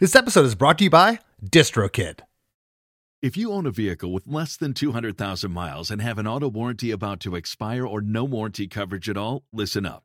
This episode is brought to you by DistroKid. If you own a vehicle with less than 200,000 miles and have an auto warranty about to expire or no warranty coverage at all, listen up.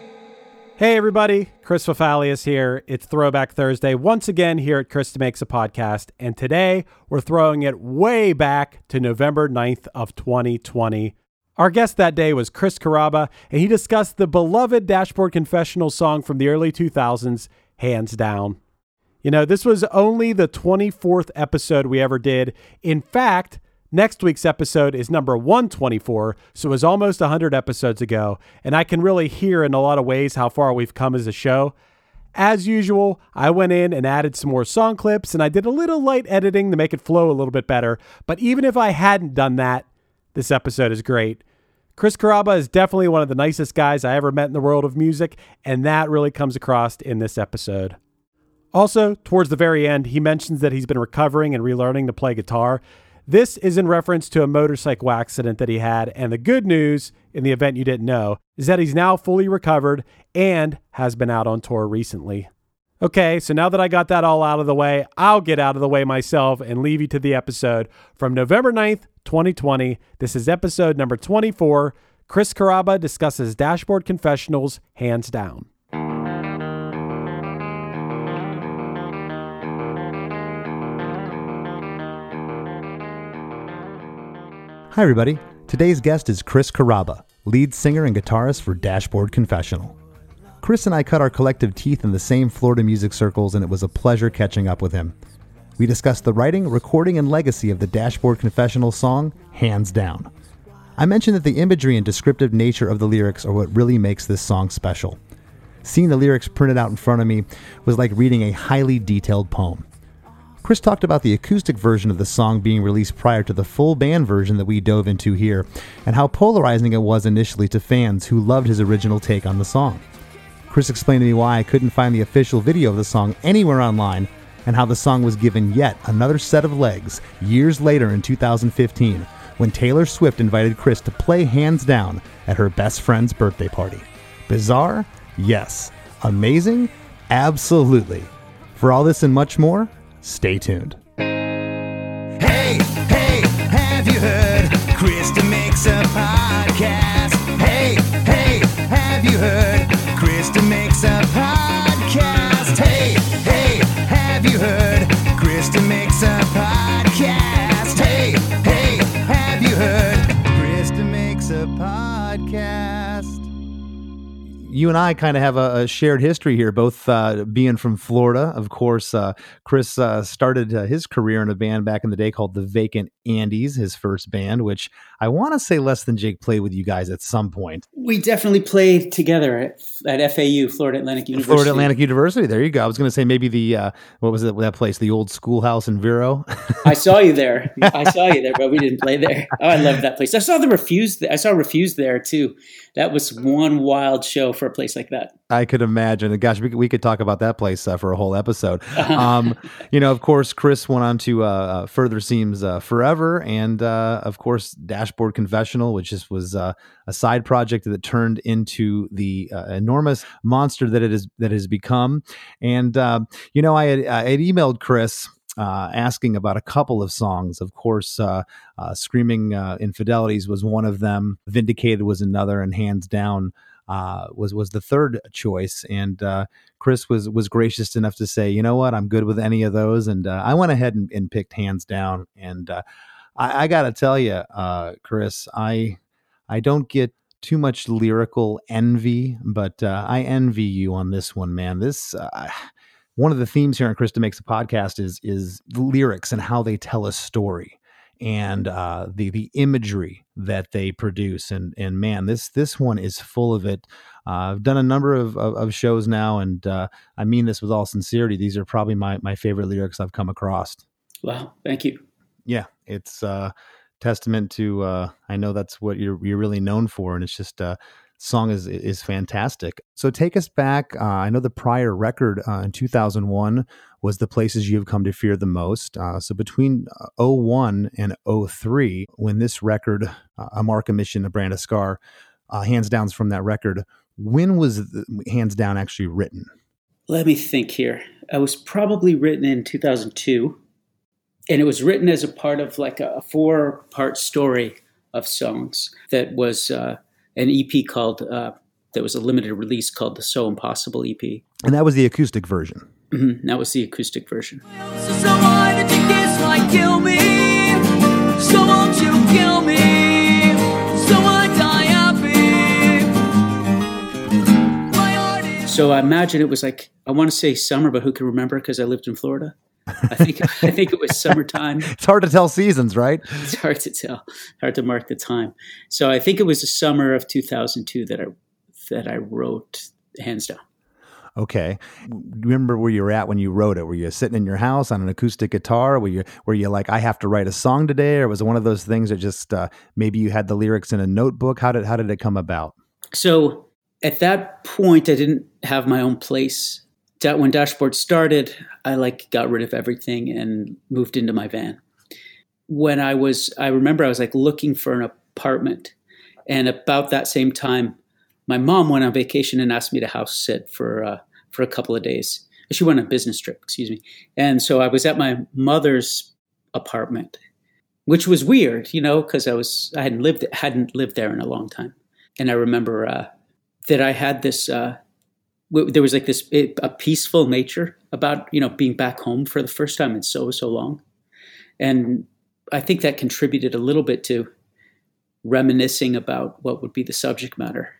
Hey everybody, Chris Fafalius here. It's Throwback Thursday once again here at Chris DeMakes a Podcast, and today we're throwing it way back to November 9th of 2020. Our guest that day was Chris Carrabba, and he discussed the beloved Dashboard Confessional song from the early 2000s, Hands Down. You know, this was only the 24th episode we ever did. In fact, Next week's episode is number 124, so it was almost 100 episodes ago, and I can really hear in a lot of ways how far we've come as a show. As usual, I went in and added some more song clips, and I did a little light editing to make it flow a little bit better. But even if I hadn't done that, this episode is great. Chris Carrabba is definitely one of the nicest guys I ever met in the world of music, and that really comes across in this episode. Also, towards the very end, he mentions that he's been recovering and relearning to play guitar. This is in reference to a motorcycle accident that he had. And the good news, in the event you didn't know, is that he's now fully recovered and has been out on tour recently. Okay, so now that I got that all out of the way, I'll get out of the way myself and leave you to the episode from November 9th, 2020. This is episode number 24. Chris Carrabba discusses Dashboard Confessionals hands down. Hi, everybody. Today's guest is Chris Carrabba, lead singer and guitarist for Dashboard Confessional. Chris and I cut our collective teeth in the same Florida music circles, and it was a pleasure catching up with him. We discussed the writing, recording, and legacy of the Dashboard Confessional song, Hands Down. I mentioned that the imagery and descriptive nature of the lyrics are what really makes this song special. Seeing the lyrics printed out in front of me was like reading a highly detailed poem. Chris talked about the acoustic version of the song being released prior to the full band version that we dove into here, and how polarizing it was initially to fans who loved his original take on the song. Chris explained to me why I couldn't find the official video of the song anywhere online, and how the song was given yet another set of legs years later in 2015 when Taylor Swift invited Chris to play hands down at her best friend's birthday party. Bizarre? Yes. Amazing? Absolutely. For all this and much more, Stay tuned. Hey, hey, have you heard? Chris DeMakes a podcast. Hey, hey, have you heard? Chris DeMakes a podcast. Hey, hey, have you heard? Chris DeMakes a podcast. You and I kind of have a, a, shared history here, both uh, being from Florida. Of course, uh, Chris uh, started uh, his career in a band back in the day called the Vacant Andys, his first band, which I want to say Less Than Jake played with you guys at some point. We definitely played together at, at FAU, Florida Atlantic University. Florida Atlantic University. There you go. I was going to say maybe the uh, what was it that place, the old schoolhouse in Vero. I saw you there. I saw you there, but we didn't play there. Oh, I love that place. I saw the refuse. I saw refuse there too. That was one wild show for a place like that. I could imagine. Gosh, we could, we could talk about that place uh, for a whole episode. Um, you know, of course, Chris went on to uh, uh Further Seems uh, Forever, and uh, of course, Dashboard Confessional, which just was uh, a side project that turned into the enormous monster that it is that has become. And you know, I had, I had emailed Chris. Uh, asking about a couple of songs. Of course, uh, uh, Screaming Infidelities was one of them, Vindicated was another, and hands down, uh, was was the third choice, and uh, Chris was was gracious enough to say, you know what, I'm good with any of those, and uh, I went ahead and, and, picked hands down. And uh, I, I got to tell you, uh, Chris, I I don't get too much lyrical envy, but I envy you on this one, man. This one of the themes here on Chris DeMakes a Podcast is is lyrics and how they tell a story and uh, the the imagery that they produce. And and man, this this one is full of it. Uh, I've done a number of, of, of shows now, and uh, I mean this with all sincerity. These are probably my my favorite lyrics I've come across. Wow, thank you. Yeah, it's uh testament to uh I know that's what you're you're really known for and it's just uh song is is fantastic. So take us back. Uh, I know the prior record uh, in 2001 was the places you've come to fear the most. Uh, so between uh, 01 and 03, when this record, uh, A Mark, a Mission, a Brand, a Scar, uh, hands down from that record, when was the, hands down actually written? Let me think here. It was probably written in 2002, and it was written as a part of like a four part story of songs that was uh, an EP called, uh, that was a limited release called the So Impossible EP. And that was the acoustic version. Mhm, That was the acoustic version. So, so why did you kiss like kill me? So won't you kill me? I die happy. My heart is So I imagine it was like, I want to say summer, but who can remember because I lived in Florida? I think I think it was summertime. It's hard to tell seasons, right? It's hard to tell, hard to mark the time. So I think it was the summer of 2002 that I that I wrote hands down. Okay. Remember where you were at when you wrote it? Were you sitting in your house on an acoustic guitar? Were you were you like, I have to write a song today, or was it one of those things that just uh, maybe you had the lyrics in a notebook? How did how did it come about? So at that point, I didn't have my own place. Da- When Dashboard started, I like got rid of everything and moved into my van. When I was, I remember I was like looking for an apartment, and about that same time, my mom went on vacation and asked me to house sit for uh, for a couple of days. She went on a business trip, excuse me, and so I was at my mother's apartment, which was weird, you know, because I was I hadn't lived hadn't lived there in a long time, and I remember uh, that I had this. Uh, there was like this a peaceful nature about you know being back home for the first time in so so long, and I think that contributed a little bit to reminiscing about what would be the subject matter.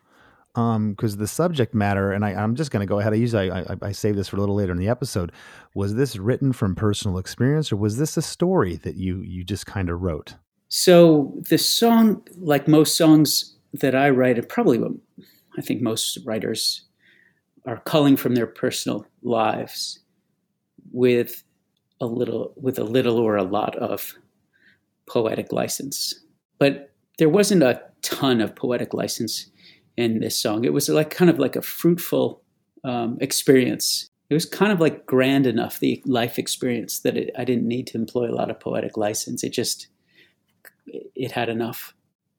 Um, because the subject matter, and I, I'm just going to go ahead. I usually I, I, I save this for a little later in the episode. Was this written from personal experience, or was this a story that you you just kind of wrote? So the song, like most songs that I write, and probably what I think most writers are culling from their personal lives with a little with a little or a lot of poetic license. But there wasn't a ton of poetic license in this song. It was like kind of like a fruitful um, experience. It was kind of like grand enough, the life experience, that it, I didn't need to employ a lot of poetic license. It just it had enough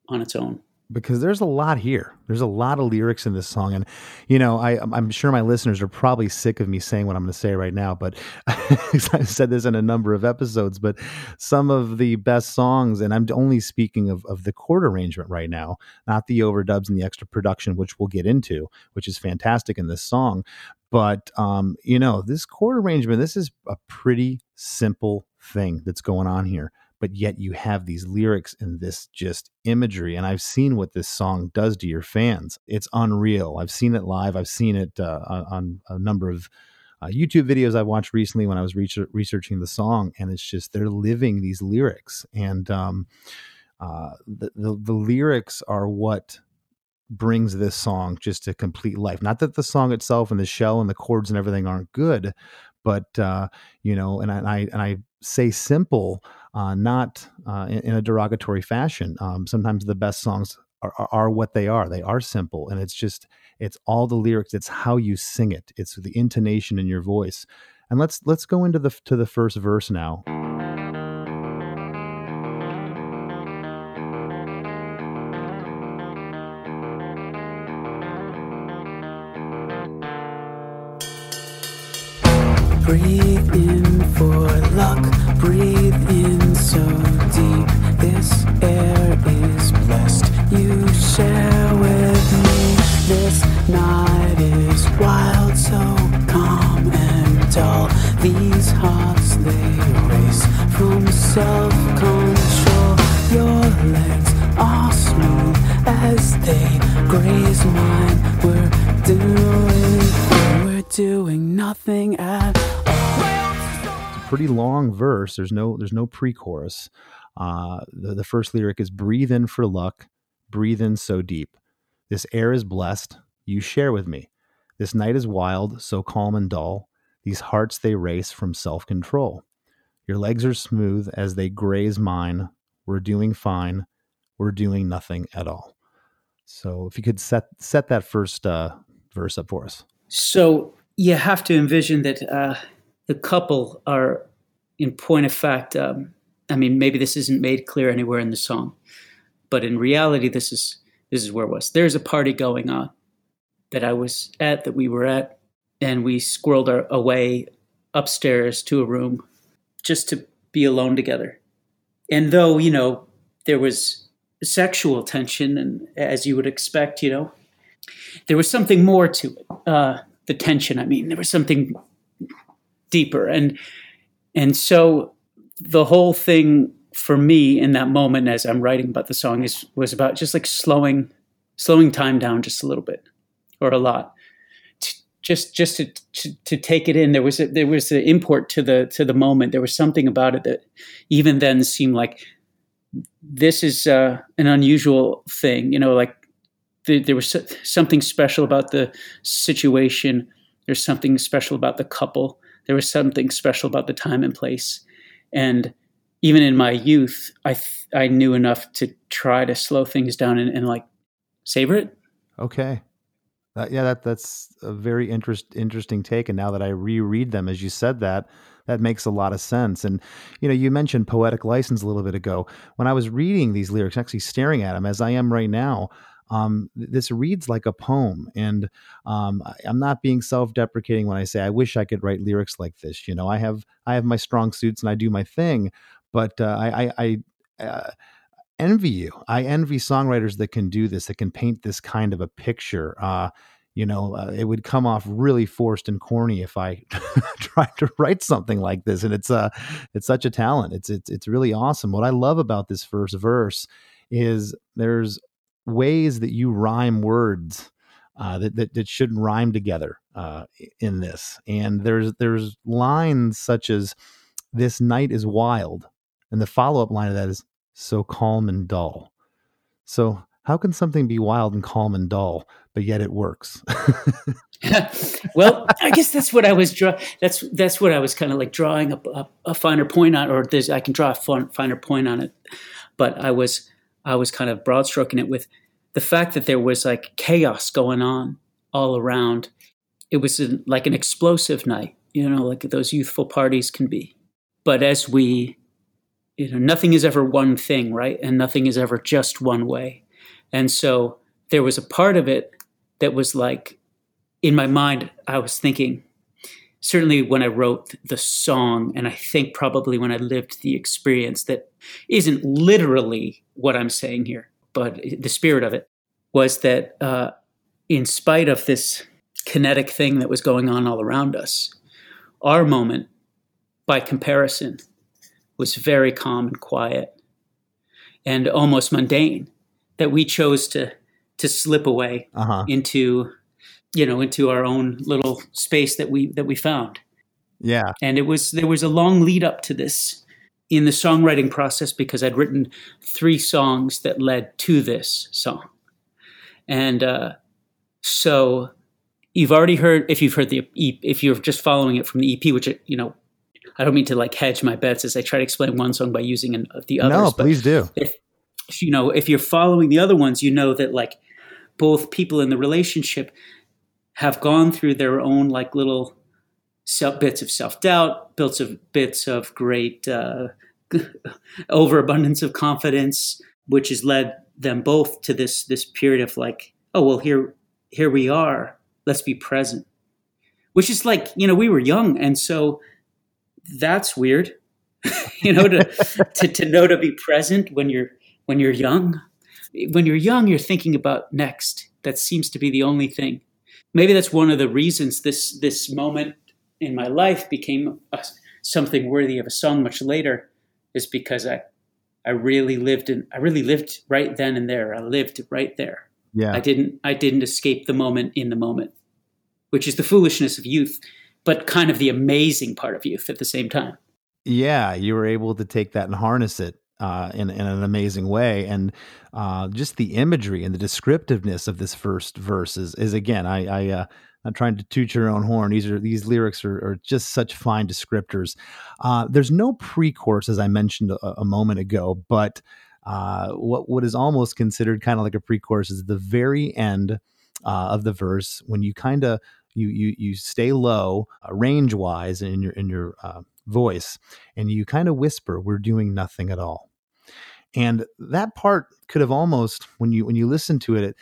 on its own. Because there's a lot here. There's a lot of lyrics in this song, and you know, I, I'm sure my listeners are probably sick of me saying what I'm going to say right now. But I've said this in a number of episodes. But some of the best songs, and I'm only speaking of of the chord arrangement right now, not the overdubs and the extra production, which we'll get into, which is fantastic in this song. But um, you know, this chord arrangement, this is a pretty simple thing that's going on here but yet you have these lyrics and this just imagery. And I've seen what this song does to your fans. It's unreal. I've seen it live. I've seen it uh, on, a number of uh, YouTube videos I've watched recently when I was research- researching the song, and it's just they're living these lyrics, and um, uh, the, the the lyrics are what brings this song just to complete life. Not that the song itself and the shell and the chords and everything aren't good, but uh, you know, and I, and I and I say simple, uh, not uh, in, in a derogatory fashion. Um, sometimes the best songs are, are, are what they are. They are simple, and it's just it's all the lyrics. It's how you sing it. It's the intonation in your voice. And let's let's go into the to the first verse now. Breathe breathe in so deep. This air is blessed. You share with me. This night is wild, so calm and dull. These hearts they race from self control. Your legs are smooth as they graze mine. We're doing, we're doing nothing at pretty long verse. There's no there's no pre-chorus. Uh, the, the first lyric is breathe in for luck, breathe in so deep. This air is blessed, you share with me. This night is wild, so calm and dull. These hearts they race from self-control. Your legs are smooth as they graze mine. We're doing fine. We're doing nothing at all. So if you could set set that first uh, verse up for us. So you have to envision that uh, the couple are, in point of fact, um, I mean, maybe this isn't made clear anywhere in the song, but in reality, this is this is where it was. There's a party going on that I was at, that we were at, and we squirreled our away upstairs to a room just to be alone together. And though you know there was sexual tension, and as you would expect, you know, there was something more to it. Uh, the tension, I mean, there was something deeper, and and so the whole thing for me in that moment, as I'm writing about the song, is was about just like slowing slowing time down just a little bit or a lot. Just, just to, to to take it in, there was a, there was an import to the to the moment. There was something about it that even then seemed like this is uh, an unusual thing. You know, like there, there was something special about the situation. There's something special about the couple. There was something special about the time and place. And even in my youth, I th- I knew enough to try to slow things down and, and like savor it. Okay. Uh, yeah, that that's a very interest interesting take. And now that I reread them, as you said that, that makes a lot of sense. And you know, you mentioned poetic license a little bit ago. When I was reading these lyrics, actually staring at them as I am right now, um, this reads like a poem. And um, I, I'm not being self-deprecating when I say I wish I could write lyrics like this. You know, I have I have my strong suits and I do my thing, but uh, I I, I uh, envy you. I envy songwriters that can do this, that can paint this kind of a picture. Uh, you know, uh, it would come off really forced and corny if I tried to write something like this. And it's uh, it's such a talent. It's it's it's really awesome. What I love about this first verse is there's ways that you rhyme words uh, that, that that shouldn't rhyme together uh, in this. And there's there's lines such as "This night is wild," and the follow up line of that is "so calm and dull." So how can something be wild and calm and dull, but yet it works? well, I guess that's what I was draw. That's that's what I was kind of like drawing a, a, a finer point on, or I can draw a fun, finer point on it. But I was I was kind of broad stroking it with the fact that there was like chaos going on all around. It was an, like an explosive night, you know, like those youthful parties can be. But as we, you know, nothing is ever one thing, right? And nothing is ever just one way. And so there was a part of it that was like in my mind, I was thinking, certainly when I wrote the song, and I think probably when I lived the experience that isn't literally what I'm saying here, but the spirit of it was that uh, in spite of this kinetic thing that was going on all around us, our moment, by comparison, was very calm and quiet and almost mundane that we chose to to slip away Uh huh. into you know into our own little space that we that we found Yeah. and it was there was a long lead up to this in the songwriting process because I'd written three songs that led to this song, and uh, so you've already heard if you've heard the EP, if you're just following it from the EP, which you know I don't mean to like hedge my bets as I try to explain one song by using an, the others. no, please do. if you know if you're following the other ones you know that like both people in the relationship have gone through their own like little self, bits of self-doubt bits of bits of great uh, overabundance of confidence which has led them both to this this period of like oh well here here we are. Let's be present. Which is like you know we were young and so that's weird you know to, to to know to be present when you're when you're young. When you're young you're thinking about next. That seems to be the only thing maybe that's one of the reasons this this moment in my life became a, something worthy of a song much later is because i i really lived in i really lived right then and there. I lived right there. Yeah. i didn't i didn't escape the moment in the moment which is the foolishness of youth but kind of the amazing part of youth at the same time. Yeah, you were able to take that and harness it uh, in in an amazing way, and uh, just the imagery and the descriptiveness of this first verse is, is again, I, I uh, not trying to toot your own horn. These are these lyrics are, are just such fine descriptors. Uh, there's no pre-chorus, as I mentioned a, a moment ago, but uh, what what is almost considered kind of like a pre-chorus is the very end uh, of the verse when you kind of you you you stay low uh, range wise in your in your voice and you kind of whisper we're doing nothing at all. And that part could have almost when you when you listen to it,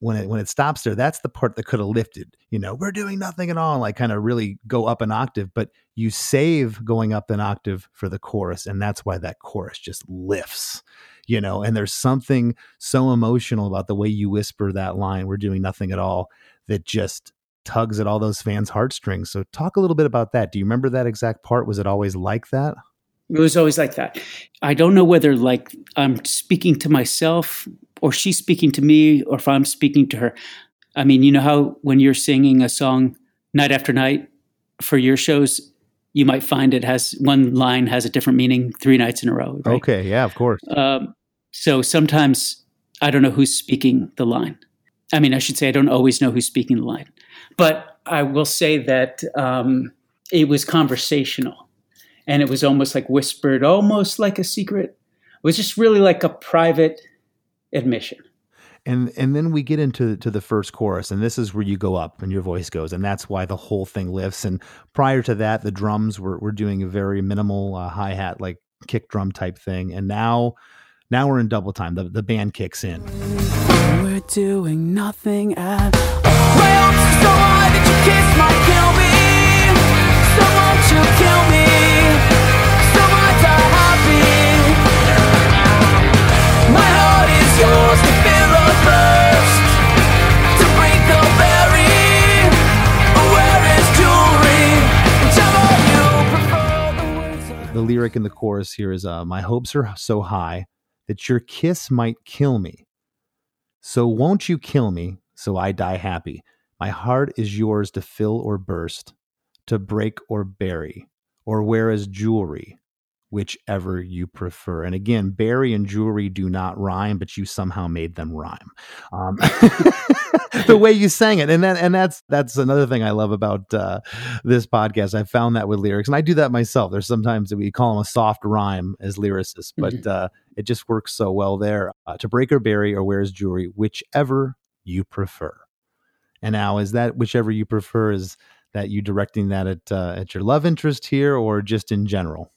when it when it stops there that's the part that could have lifted you know we're doing nothing at all like kind of really go up an octave but you save going up an octave for the chorus and that's why that chorus just lifts you know? And there's something so emotional about the way you whisper that line we're doing nothing at all that just tugs at all those fans heartstrings so talk a little bit about that do you remember that exact part was it always like that It was always like that. I don't know whether like I'm speaking to myself or she's speaking to me or if I'm speaking to her. I mean, you know how when you're singing a song night after night for your shows, you might find it has one line has a different meaning three nights in a row. Right? okay yeah of course Um, so sometimes I don't know who's speaking the line. I mean, I should say I don't always know who's speaking the line, but I will say that um, it was conversational, and it was almost like whispered, almost like a secret. It was just really like a private admission. and and then we get into to the first chorus and this is where you go up and your voice goes and that's why the whole thing lifts. And prior to that the drums were, were doing a very minimal uh, hi-hat like kick drum type thing. And now now we're in double time. The, the band kicks in. We're doing nothing at Lyric in the chorus here is uh, my hopes are so high that your kiss might kill me. So won't you kill me so i die happy. My heart is yours to fill or burst to break or bury or wear as jewelry whichever you prefer. And again bury and jewelry do not rhyme but you somehow made them rhyme. Um, the way you sang it and that and that's that's another thing i love about uh, this podcast. I found that with lyrics and i do that myself. There's sometimes we call them a soft rhyme as lyricists but uh, it just works so well there uh, to break or bury or wear wears jewelry whichever you prefer and now is that whichever you prefer is that you directing that at uh, at your love interest here or just in general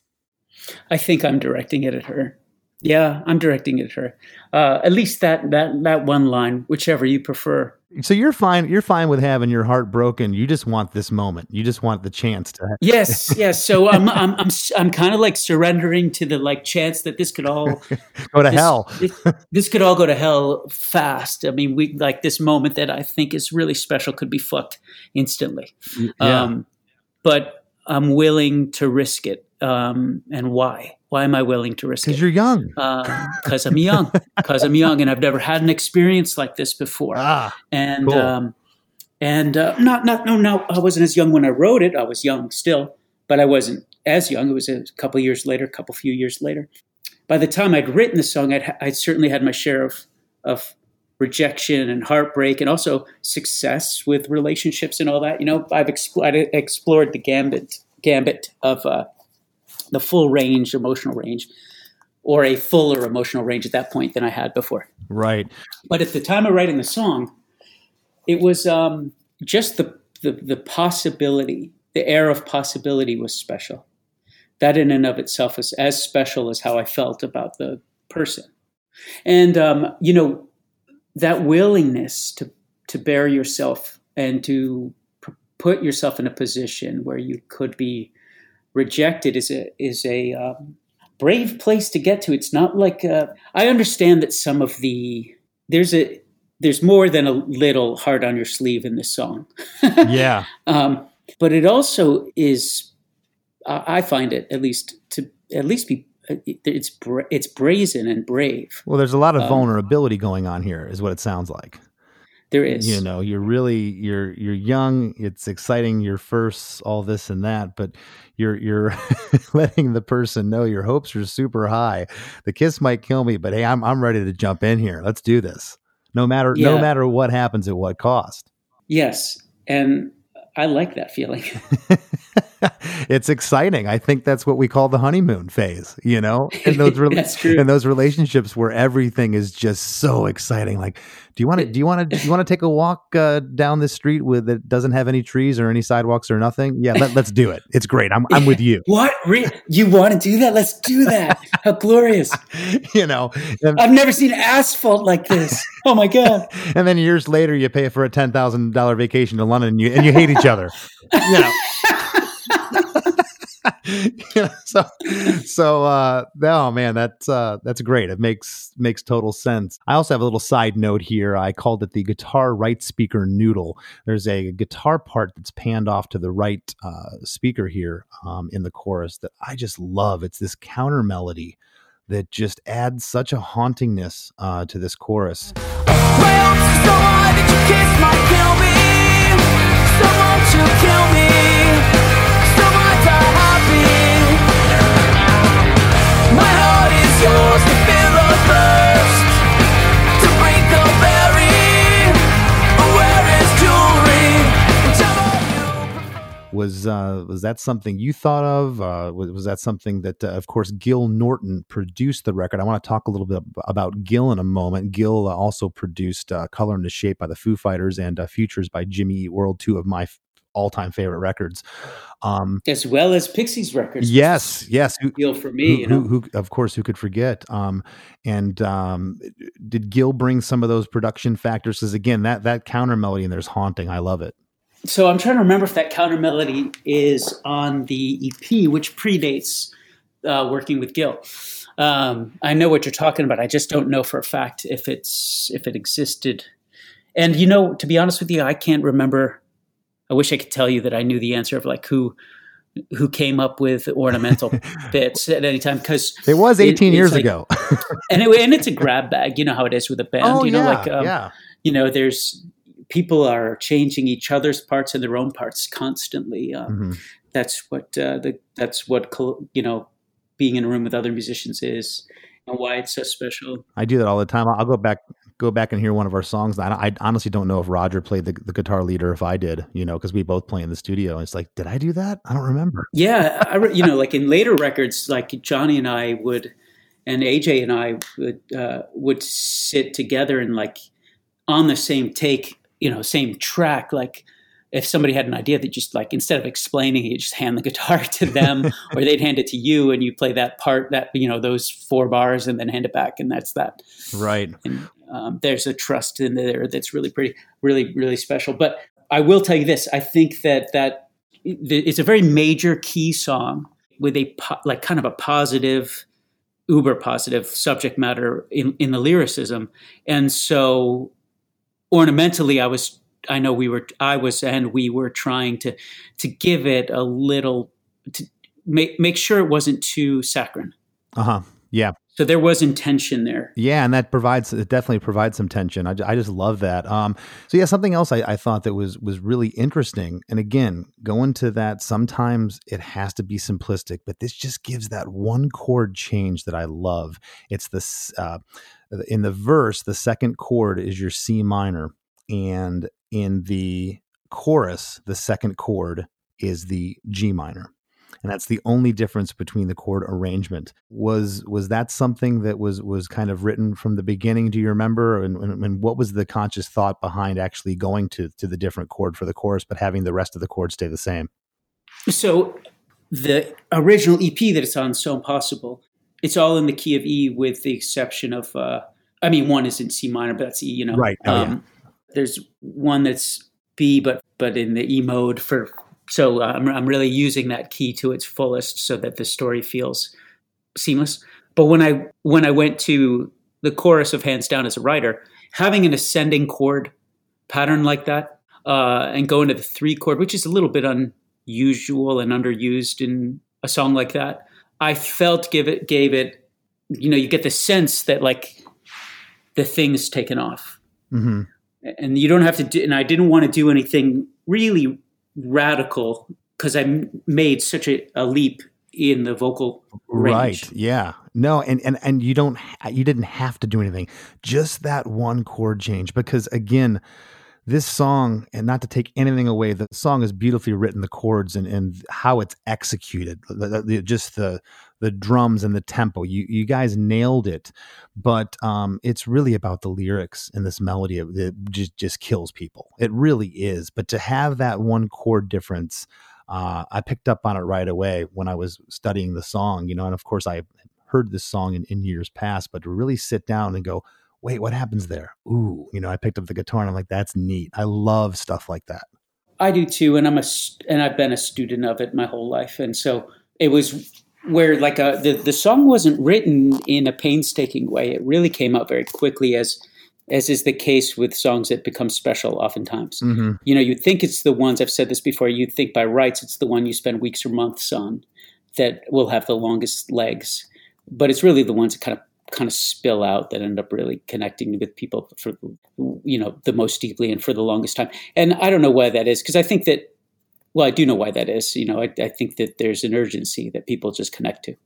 I think I'm directing it at her. Yeah, I'm directing it at her. Uh, at least that that that one line, whichever you prefer. so you're fine you're fine with having your heart broken you just want this moment you just want the chance to Yes, yes. So I'm I'm I'm I'm kind of like surrendering to the like chance that this could all go to this, hell This, this could all go to hell fast. I mean, we like this moment that I think is really special could be fucked instantly. yeah. Um, but I'm willing to risk it. Um, and why? Why am I willing to risk it? because you're young because I'm young, because I'm young, and I've never had an experience like this before. ah And Cool. um, and uh, not not no no, I wasn't as young when I wrote it. I was young still, but I wasn't as young. It was a couple years later, a couple few years later. By the time I'd written the song, I'd, I'd certainly had my share of of rejection and heartbreak, and also success with relationships and all that. You know, I've explored explored the gambit gambit of uh, the full range, emotional range, or a fuller emotional range at that point than I had before. right But at the time of writing the song, it was um, just the, the the possibility, the air of possibility was special. That in and of itself was as special as how I felt about the person, and um, you know that willingness to to bare yourself and to p- put yourself in a position where you could be rejected is a is a um, brave place to get to. It's not like uh, I understand that some of the there's a there's more than a little heart on your sleeve in this song, yeah um, but it also is. I find it at least to at least be it's bra- it's brazen and brave. well there's a lot of Um, vulnerability going on here is what it sounds like. There is, you know you're really you're you're young it's exciting your first all this and that but you're you're letting the person know your hopes are super high. The kiss might kill me but hey i'm i'm ready to jump in here. Let's do this. No matter no matter what happens at what cost. Yes, and I like that feeling. it's exciting. I think that's what we call the honeymoon phase, you know, and those re- in those relationships where everything is just so exciting. Like, do you want to do you want to do you want to take a walk uh, down this street with that doesn't have any trees or any sidewalks or nothing? Yeah, let, let's do it. It's great. I'm I'm with you. what? Re- you want to do that? Let's do that. How glorious! you know, and, I've never seen asphalt like this. Oh my god! and then years later you pay for a ten thousand dollar vacation to London and you and you hate each other. You know. So so uh oh man that's uh that's great. It makes makes total sense. I also have a little side note here. I called it the guitar right speaker noodle. There's a guitar part that's panned off to the right uh speaker here um in the chorus that i just love. It's this counter melody that just adds such a hauntingness uh to this chorus. My was uh, was that something you thought of? Uh, was, was that something that, uh, of course, Gil Norton produced the record? I want to talk a little bit about Gil in a moment. Gil uh, also produced uh, "Color and the Shape" by the Foo Fighters and uh, "Futures" by Jimmy Eat World, two of my all-time favorite records. Um, As well as Pixies records. yes, yes. Who, Deal for me, who, you know. who, who, of course, who could forget? Um, and um, did Gil bring some of those production factors? Because again, that that counter melody in there's haunting. I love it. So I'm trying to remember if that counter melody is on the EP, which predates uh, working with Gil. Um, I know what you're talking about. I just don't know for a fact if it's if it existed. And you know, to be honest with you, I can't remember. I wish I could tell you that I knew the answer of like who who came up with ornamental bits at any time because It was 18 it's years like- ago. and it, and it's a grab bag. You know how it is with a band. oh you know, yeah, like um, yeah. you know, there's people are changing each other's parts and their own parts constantly. Um, Mhm. That's what uh, the that's what you know being in a room with other musicians is, and why it's so special. I do that all the time. I'll go back go back and hear one of our songs. I, I honestly don't know if Roger played the, the guitar lead or if I did, you know, because we both play in the studio. And it's like, did I do that? I don't remember. Yeah, I, you know, like in later records, like Johnny and I would, and AJ and I would uh, would sit together and like on the same take, you know, same track. Like if somebody had an idea, that just like instead of explaining, you just hand the guitar to them, or they'd hand it to you, and you play that part, that you know, those four bars, and then hand it back, and that's that. Right. And um, there's a trust in there that's really pretty, really, really special. But I will tell you this: I think that that it's a very major key song with a po- like kind of a positive, uber positive subject matter in in the lyricism, and so ornamentally, I was. I know we were. I was, and we were trying to to give it a little to make make sure it wasn't too saccharine. Uh huh. Yeah. So there was intention there. Yeah, and that provides it definitely provides some tension. I, I just love that. Um, so yeah, something else I, I thought that was was really interesting, and again, going to that sometimes it has to be simplistic, but this just gives that one chord change that I love. It's this uh, in the verse, the second chord is your C minor, and in the chorus, the second chord is the G minor and that's the only difference between the chord arrangement. Was was that something that was was kind of written from the beginning? Do you remember? And, and, and what was the conscious thought behind actually going to to the different chord for the chorus, but having the rest of the chords stay the same? So the original EP that it's on, So Impossible, it's all in the key of E with the exception of, uh, I mean, one is in C minor, but that's E, you know. Right. Oh, yeah. There's one that's B, but but in the E mode for. So uh, I'm I'm really using that key to its fullest so that the story feels seamless. But when I when I went to the chorus of Hands Down as a writer, having an ascending chord pattern like that, uh, and going to the three chord, which is a little bit unusual and underused in a song like that, I felt give it gave it, you know, you get the sense that like the thing's taken off, hmm and you don't have to do. And I didn't want to do anything really radical because I made such a, a leap in the vocal range. Right. Yeah. No, and and and you don't you didn't have to do anything. Just that one chord change because again, this song, and not to take anything away, the song is beautifully written, the chords and, and how it's executed, the, the, the- just the the drums and the tempo. You you guys nailed it, but um, it's really about the lyrics and this melody that just just kills people. It really is. But to have that one chord difference, uh, I picked up on it right away when I was studying the song. You know, and of course I heard this song in, in years past, but to really sit down and go, wait, what happens there? Ooh, you know, I picked up the guitar and I'm like, that's neat. I love stuff like that. I do too, and I'm a and I've been a student of it my whole life, and so it was where like a, the the song wasn't written in a painstaking way. It really came out very quickly, as as is the case with songs that become special oftentimes. Mm-hmm. You know, you'd think it's the ones I've said this before. You'd think by rights it's the one you spend weeks or months on that will have the longest legs, but it's really the ones that kind of kind of spill out that end up really connecting with people for you know the most deeply and for the longest time. And I don't know why that is because I think that well, I do know why that is. You know, I, I think that there's an urgency that people just connect to,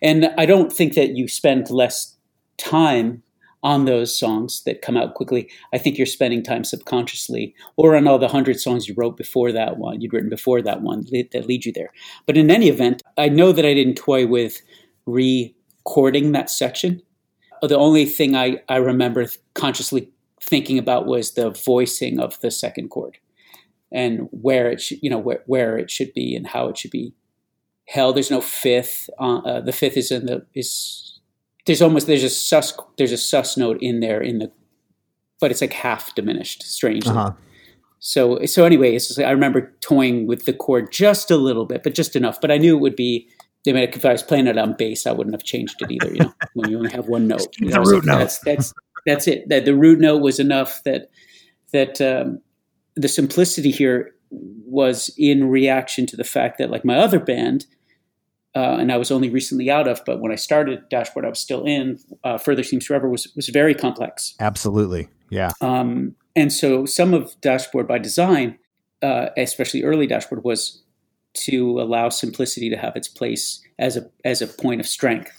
and I don't think that you spend less time on those songs that come out quickly. I think you're spending time subconsciously, or on all the hundred songs you wrote before that one, you'd written before that one that that lead you there. But in any event, I know that I didn't toy with recording that section. The only thing I, I remember consciously thinking about was the voicing of the second chord and where it should, you know, where, where it should be and how it should be held. There's no fifth. Uh, uh, the fifth is in the is there's almost there's a sus there's a sus note in there in the, but it's like half diminished. Strangely. Uh-huh. So so anyway, it's just, I remember toying with the chord just a little bit, but just enough. But I knew it would be. I mean, if I was playing it on bass, I wouldn't have changed it either. You know, when you only have one note, You know, I root like, note. That's that's that's it. That the root note was enough. That that um, the simplicity here was in reaction to the fact that, like my other band, uh, and I was only recently out of, but when I started Dashboard, I was still in. Uh, Further Seems Forever was was very complex. Absolutely. Yeah. Um, and so some of Dashboard by design, uh, especially early Dashboard, was to allow simplicity to have its place as a as a point of strength.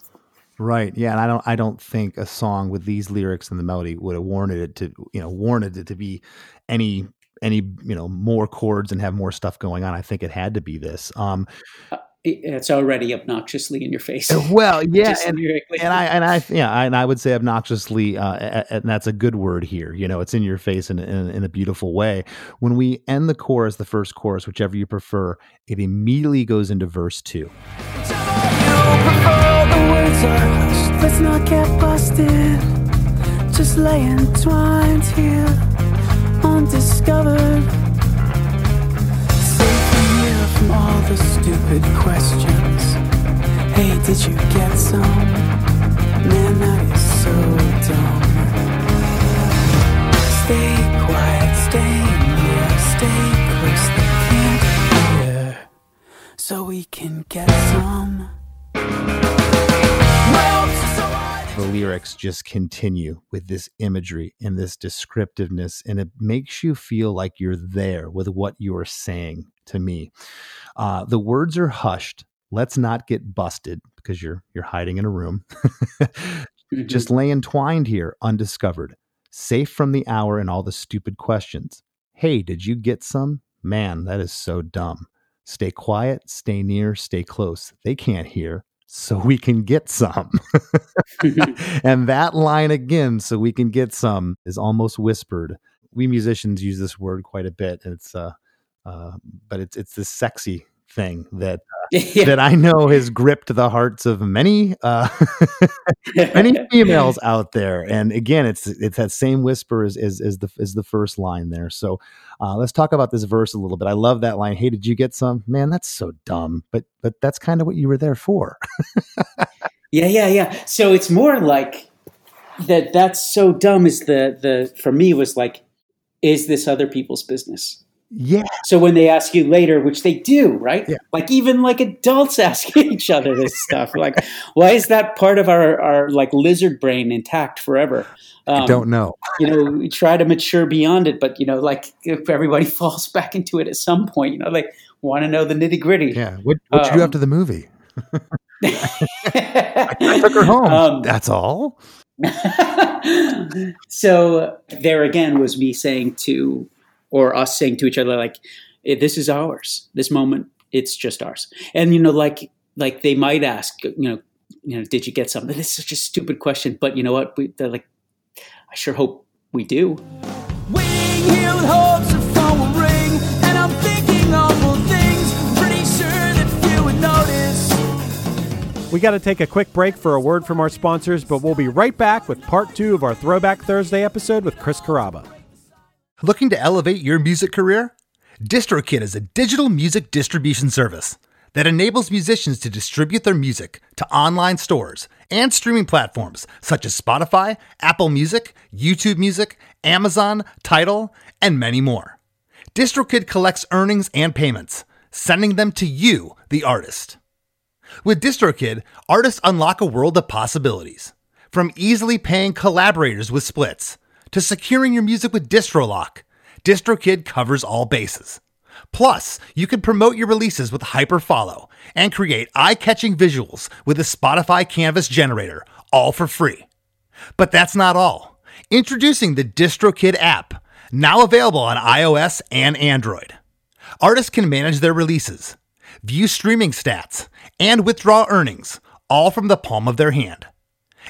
Right. Yeah. And I don't I don't think a song with these lyrics and the melody would have warranted it to, you know, warranted it to be any any, you know, more chords and have more stuff going on. I think it had to be this. Um It- It's already obnoxiously in your face. well, yeah, and and I and I yeah, I, and I would say obnoxiously, uh, a- a- and that's a good word here. You know, it's in your face in, in in a beautiful way. When we end the chorus, the first chorus, whichever you prefer, it immediately goes into verse two. prefer the words are hushed. Let's not get busted. Just lay entwined here, undiscovered. From all the stupid questions. Hey, did you get some? Man, that is so dumb. Stay quiet, stay near, stay close. They can't hear, so we can get some. The lyrics just continue with this imagery and this descriptiveness and it makes you feel like you're there with what you're saying to me. Uh, the words are hushed. Let's not get busted because you're you're hiding in a room. Mhm. just lay entwined here undiscovered safe from the hour and all the stupid questions. Hey did you get some? Man that is so dumb. Stay quiet stay near stay close. They can't hear so we can get some and that line again, so we can get some, is almost whispered. We musicians use this word quite a bit. And it's uh, uh, but it's it's this sexy thing that yeah. that I know has gripped the hearts of many uh, many females out there. And again, it's it's that same whisper as as, as the as the first line there. So uh, let's talk about this verse a little bit. I love that line. Hey, did you get some? Man, that's so dumb. But but that's kind of what you were there for. Yeah, yeah, yeah. So it's more like that. That's so dumb. Is the the for me was like, is this other people's business? Yeah. So when they ask you later, which they do, right? Yeah. Like even like adults asking each other this stuff. Like, why is that part of our our like lizard brain intact forever? I Um, don't know. you know, we try to mature beyond it, but you know, like if everybody falls back into it at some point, you know, like want to know the nitty gritty. Yeah. What what you do Um, after the movie? I I took her home. Um, That's all. so there again was me saying to or us saying to each other like, "Eh, "This is ours. This moment, it's just ours." And you know, like like they might ask, you know, you know, did you get something? It's such a stupid question, but you know what? We, they're like, I sure hope we do. Waiting here with hopes of phone will ring, and I'm thinking awful things. Pretty sure that few would notice. We got to take a quick break for a word from our sponsors, but we'll be right back with part two of our Throwback Thursday episode with Chris Carrabba. Looking to elevate your music career? DistroKid is a digital music distribution service that enables musicians to distribute their music to online stores and streaming platforms such as Spotify, Apple Music, YouTube Music, Amazon, Tidal, and many more. DistroKid collects earnings and payments, sending them to you, the artist. With DistroKid, artists unlock a world of possibilities. From easily paying collaborators with splits to securing your music with DistroLock, DistroKid covers all bases. Plus, you can promote your releases with Hyperfollow and create eye-catching visuals with a Spotify Canvas generator, all for free. But that's not all. Introducing the DistroKid app, now available on iOS and Android. Artists can manage their releases, view streaming stats, and withdraw earnings, all from the palm of their hand.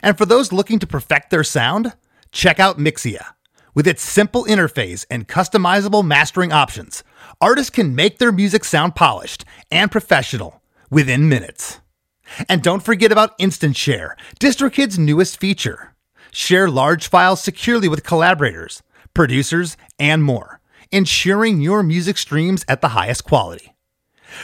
And for those looking to perfect their sound, check out Mixea. With its simple interface and customizable mastering options, artists can make their music sound polished and professional within minutes. And don't forget about Instant Share, DistroKid's newest feature. Share large files securely with collaborators, producers, and more, ensuring your music streams at the highest quality.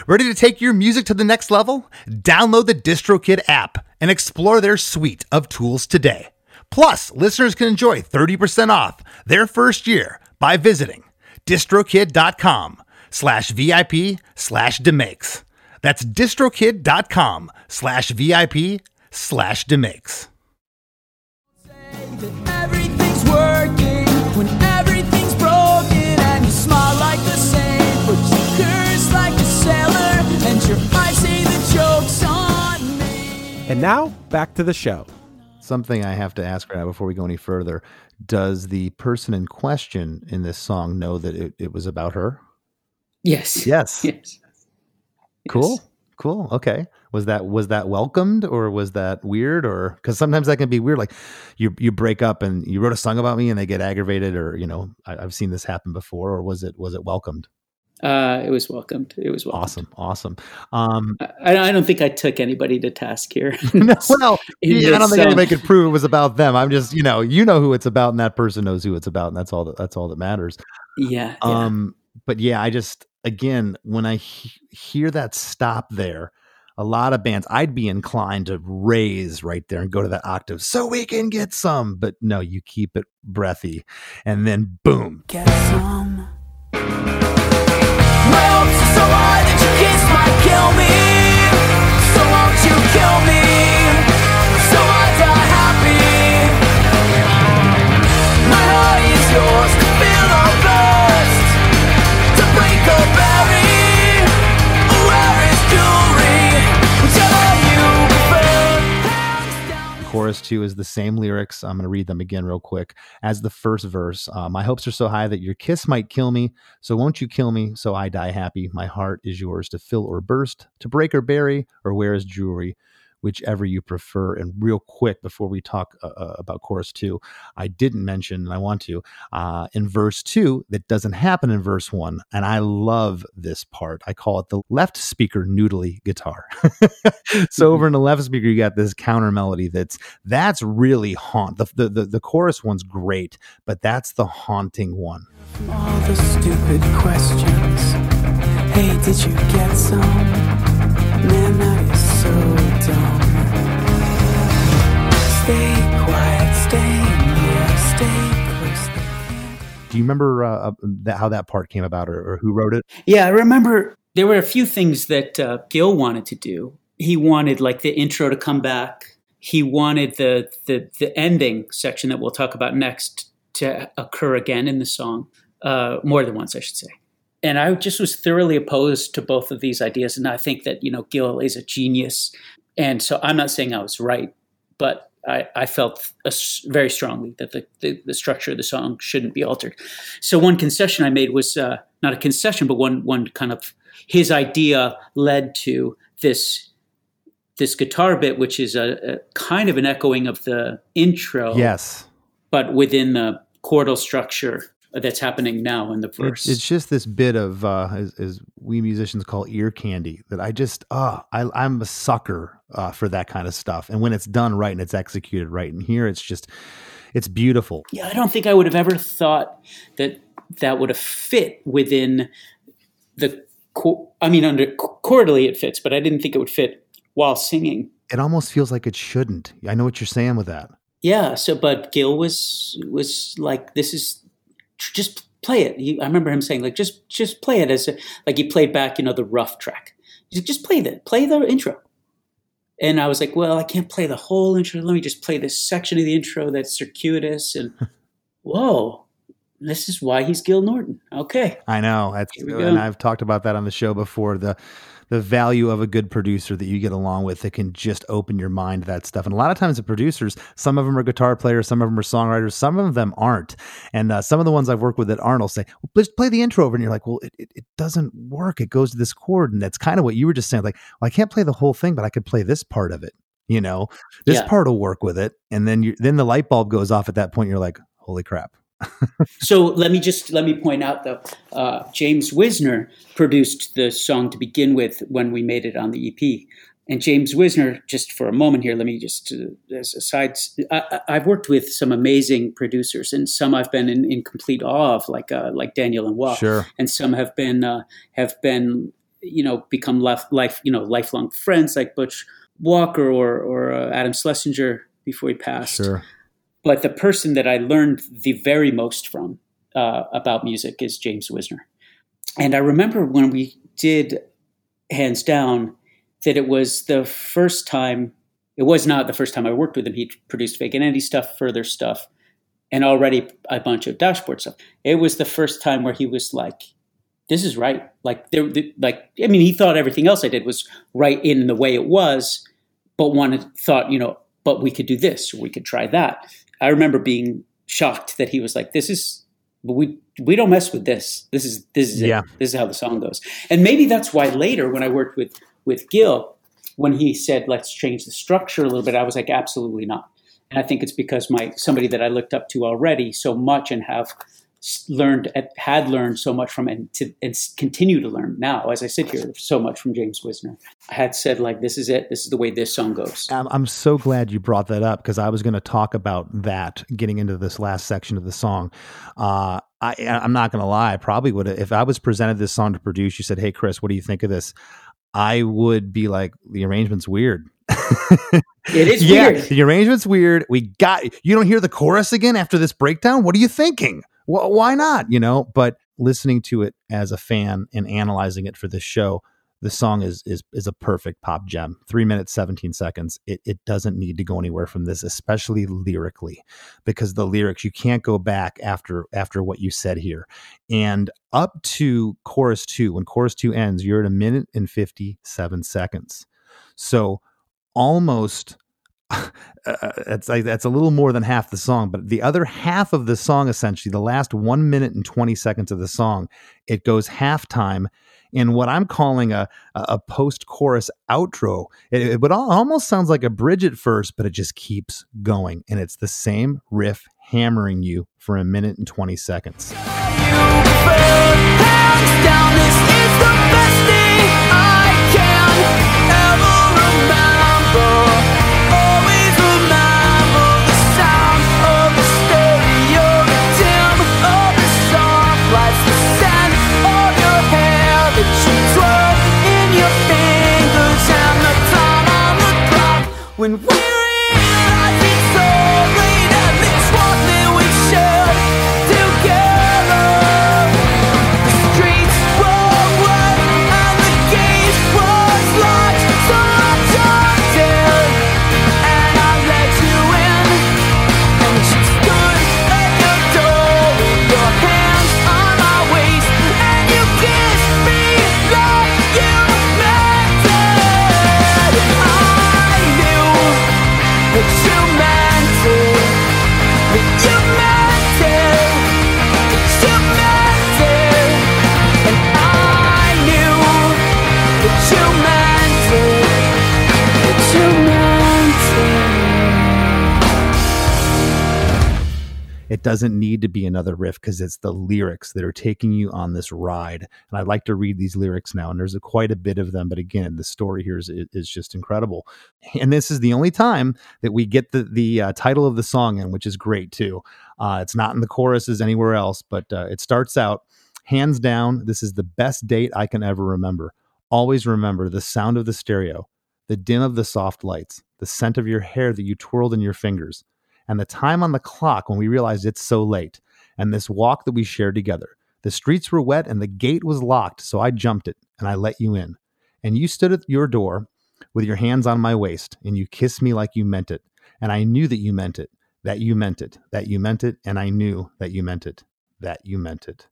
Ready to take your music to the next level? Download the DistroKid app and explore their suite of tools today. Plus, listeners can enjoy 30% off their first year by visiting distrokid.com slash VIP slash demakes. That's distrokid.com slash VIP slash demakes. everything's working when everything's broken and you smile like the saint but you curse like a sailor and your eyes say the joke's on me And now, back to the show. Something I have to ask right now before we go any further. Does the person in question in this song know that it, it was about her? Yes. Yes. Yes. Cool. Yes. Cool. Okay. Was that was that welcomed or was that weird or because sometimes that can be weird. Like you you break up and you wrote a song about me and they get aggravated or you know I, I've seen this happen before or was it was it welcomed? Uh, it was welcomed. It was welcomed. Awesome. Awesome. Um, I, I don't think I took anybody to task here. no, well, in yeah, I don't this, think um, anybody could prove it was about them. I'm just you know you know who it's about and that person knows who it's about and that's all that that's all that matters. yeah, yeah. Um, but yeah, I just again when I he- hear that stop there, a lot of bands I'd be inclined to raise right there and go to that octave so we can get some. But no, you keep it breathy, and then boom. get some my hopes are so high that your kiss might kill me? So won't you kill me Chorus two is the same lyrics. I'm going to read them again real quick as the first verse. Uh, my hopes are so high that your kiss might kill me. So won't you kill me? So I die happy. My heart is yours to fill or burst, to break or bury, or wear as jewelry, whichever you prefer. And real quick before we talk uh, uh, about chorus two, I didn't mention, and I want to, uh, in verse two, that doesn't happen in verse one. And I love this part. I call it the left speaker noodly guitar. so over in the left speaker, you got this counter melody that's that's really haunt. The, the the the chorus one's great, but that's the haunting one. all the stupid questions. Hey, did you get some? Man, that is so dumb. Stay quiet, stay near, stay close. Do you remember uh, uh, that, how that part came about, or, or who wrote it? Yeah, I remember there were a few things that uh, Gil wanted to do. He wanted like the intro to come back. He wanted the, the the ending section that we'll talk about next to occur again in the song, uh, more than once, I should say. And I just was thoroughly opposed to both of these ideas. And I think that you know Gil is a genius, and so I'm not saying I was right, but I, I felt a very strongly that the, the, the structure of the song shouldn't be altered. So one concession I made was uh, not a concession, but one one kind of his idea led to this this guitar bit, which is a, a kind of an echoing of the intro, Yes. but within the chordal structure that's happening now in the verse. it's just this bit of uh, as, as we musicians call ear candy that I just uh I I'm a sucker uh, for that kind of stuff. And when it's done right and it's executed right, and here it's just it's beautiful. yeah, I don't think I would have ever thought that that would have fit within the. I mean, under chordally it fits, but I didn't think it would fit while singing. It almost feels like it shouldn't. I know what you're saying with that. Yeah. So, but Gil was was like, "This is just play it." He, I remember him saying, "Like, just just play it as a, like he played back, you know, the rough track. He's like, just play the play the intro." And I was like, "Well, I can't play the whole intro. Let me just play this section of the intro that's circuitous." And whoa, this is why he's Gil Norton. Okay. I know. That's and. I've talked about that on the show before. The the value of a good producer that you get along with that can just open your mind to that stuff. And a lot of times the producers, some of them are guitar players, some of them are songwriters, some of them aren't. And uh, some of the ones I've worked with that aren't will say, well, just play the intro over. And you're like, well, it, it, it doesn't work. It goes to this chord. And that's kind of what you were just saying. Like, well, I can't play the whole thing, but I could play this part of it. You know, this Yeah. part will work with it. And then you then the light bulb goes off at that point. You're like, holy crap. So let me just let me point out though, uh, James Wisner produced the song to begin with when we made it on the EP. And James Wisner, just for a moment here, let me just uh, as a side. I, I've worked with some amazing producers, and some I've been in, in complete awe of, like uh, like Daniel Lanois, Sure. and some have been uh, have been you know become life, life you know lifelong friends, like Butch Walker or or uh, Adam Schlesinger before he passed Sure. But the person that I learned the very most from uh, about music is James Wisner. And I remember when we did Hands Down that it was the first time, it was not the first time I worked with him. He produced Vacant Andy stuff, further stuff, and already a bunch of dashboard stuff. It was the first time where he was like, this is right. Like there, like I mean, he thought everything else I did was right in the way it was, but wanted thought, you know, but we could do this or we could try that. I remember being shocked that he was like, "This is we we don't mess with this. This is this is Yeah. it. This is how the song goes." And maybe that's why later when I worked with with Gil, when he said, "Let's change the structure a little bit," I was like, "Absolutely not." And I think it's because my somebody that I looked up to already so much and have learned had learned so much from and to and continue to learn now as I sit here so much from James Wisner. I had said like, "This is it. This is the way this song goes." I'm, I'm so glad you brought that up because I was going to talk about that getting into this last section of the song. Uh, I, I'm not going to lie. I probably would have, if I was presented this song to produce, you said, Hey, Chris, what do you think of this? I would be like, the arrangement's weird. It is yeah, weird. the arrangement's weird. We got, you don't hear the chorus again after this breakdown? What are you thinking? Well, why not? You know, but listening to it as a fan and analyzing it for this show, the song is is is a perfect pop gem. Three minutes, seventeen seconds. It it doesn't need to go anywhere from this, especially lyrically, because the lyrics you can't go back after after what you said here, and up to chorus two. When chorus two ends, you're at a minute and fifty seven seconds. So almost. Uh, it's like that's a little more than half the song, but the other half of the song, essentially, the last one minute and twenty seconds of the song, it goes halftime in what I'm calling a a post chorus outro. It, it al- almost sounds like a bridge at first, but it just keeps going, and it's the same riff hammering you for a minute and twenty seconds. When doesn't need to be another riff because it's the lyrics that are taking you on this ride. And I'd like to read these lyrics now, and there's a, quite a bit of them. But again, the story here is, is just incredible. And this is the only time that we get the the uh, title of the song in, which is great too. Uh, it's not in the choruses anywhere else, but uh, it starts out hands down. This is the best date I can ever remember. Always remember the sound of the stereo, the dim of the soft lights, the scent of your hair that you twirled in your fingers, and the time on the clock when we realized it's so late, and this walk that we shared together. The streets were wet and the gate was locked, so I jumped it and I let you in. And you stood at your door with your hands on my waist, and you kissed me like you meant it. And I knew that you meant it, that you meant it, that you meant it, and I knew that you meant it, that you meant it.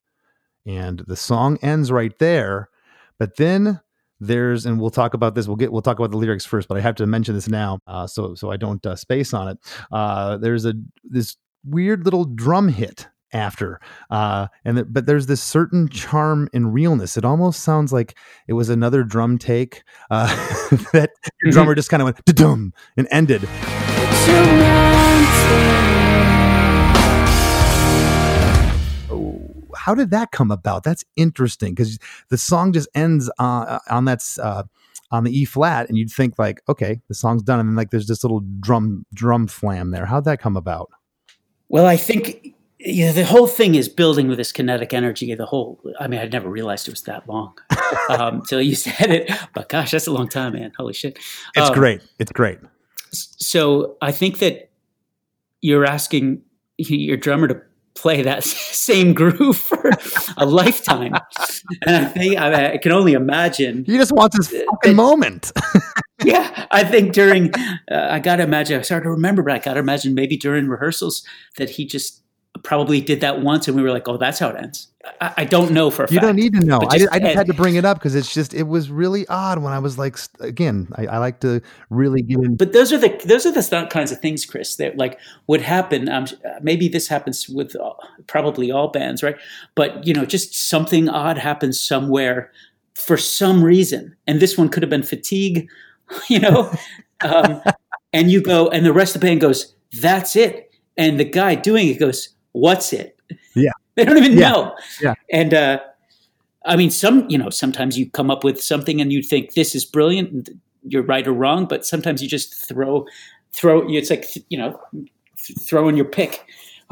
And the song ends right there. But then there's, and we'll talk about this. We'll get, we'll talk about the lyrics first, but I have to mention this now, uh, so so I don't uh, space on it. Uh, there's a this weird little drum hit after uh and th- but there's this certain charm and realness it almost sounds like it was another drum take uh that drummer just kind of went dum and ended how did that come about that's interesting because the song just ends uh, on that uh on the E flat, and you'd think like, okay, the song's done, and then like there's this little drum drum flam there. How'd that come about? Well, I think yeah, the whole thing is building with this kinetic energy. The whole, I mean, I'd never realized it was that long um, you said it. But gosh, that's a long time, man. Holy shit! It's Um, great. It's great. So I think that you're asking your drummer to play that same groove for a lifetime, and I think I, I can only imagine. He just wants his fucking moment. Yeah, I think during, uh, I got to imagine. I started to remember, but I got to imagine maybe during rehearsals that he just probably did that once, and we were like, "Oh, that's how it ends." I, I don't know for a you fact. don't need to know. but I, just- just, I just had to bring it up because it's just it was really odd when I was like, again, I, I like to really get in. But those are the those are the kinds of things, Chris, that like would happen. Um, maybe this happens with all, probably all bands, right? But you know, just something odd happens somewhere for some reason, and this one could have been fatigue, you know. um, and you go, and the rest of the band goes, "That's it," and the guy doing it goes, "What's it?" Yeah. they don't even Yeah. know. Yeah. and uh, I mean, some you know, sometimes you come up with something and you think this is brilliant. And you're right or wrong, but sometimes you just throw, throw. It's like you know, th- throwing your pick,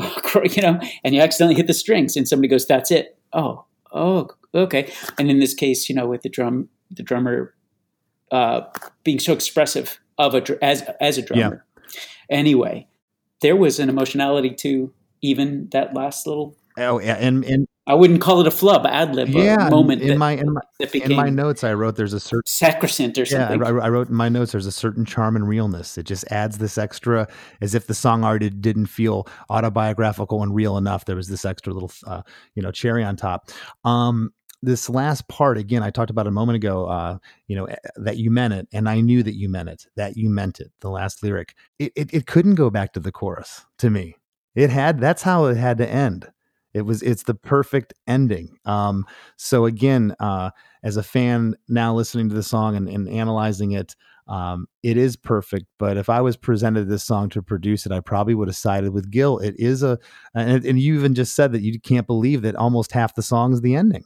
you know, and you accidentally hit the strings, and somebody goes, "That's it." Oh, oh, okay. And in this case, you know, with the drum, the drummer uh, being so expressive of a as as a drummer. Anyway, there was an emotionality to even that last little. Oh, yeah, and and I wouldn't call it a flub, ad lib, yeah, a moment in my in my in my notes, I wrote there's a certain sacrosanct or something. Yeah, I. I wrote in my notes. There's a certain charm and realness. It just adds this extra, as if the song already didn't feel autobiographical and real enough. There was this extra little, uh, you know, cherry on top. Um, this last part, again, I talked about a moment ago. Uh, you know, that you meant it, and I knew that you meant it. That you meant it. The last lyric, it, it, it couldn't go back to the chorus. To me, it had. That's how it had to end. It was. It's the perfect ending. Um, so again, uh, as a fan now listening to the song and, and analyzing it, um, it is perfect. But if I was presented this song to produce it, I probably would have sided with Gil. It is a, and, and you even just said that you can't believe that almost half the song is the ending.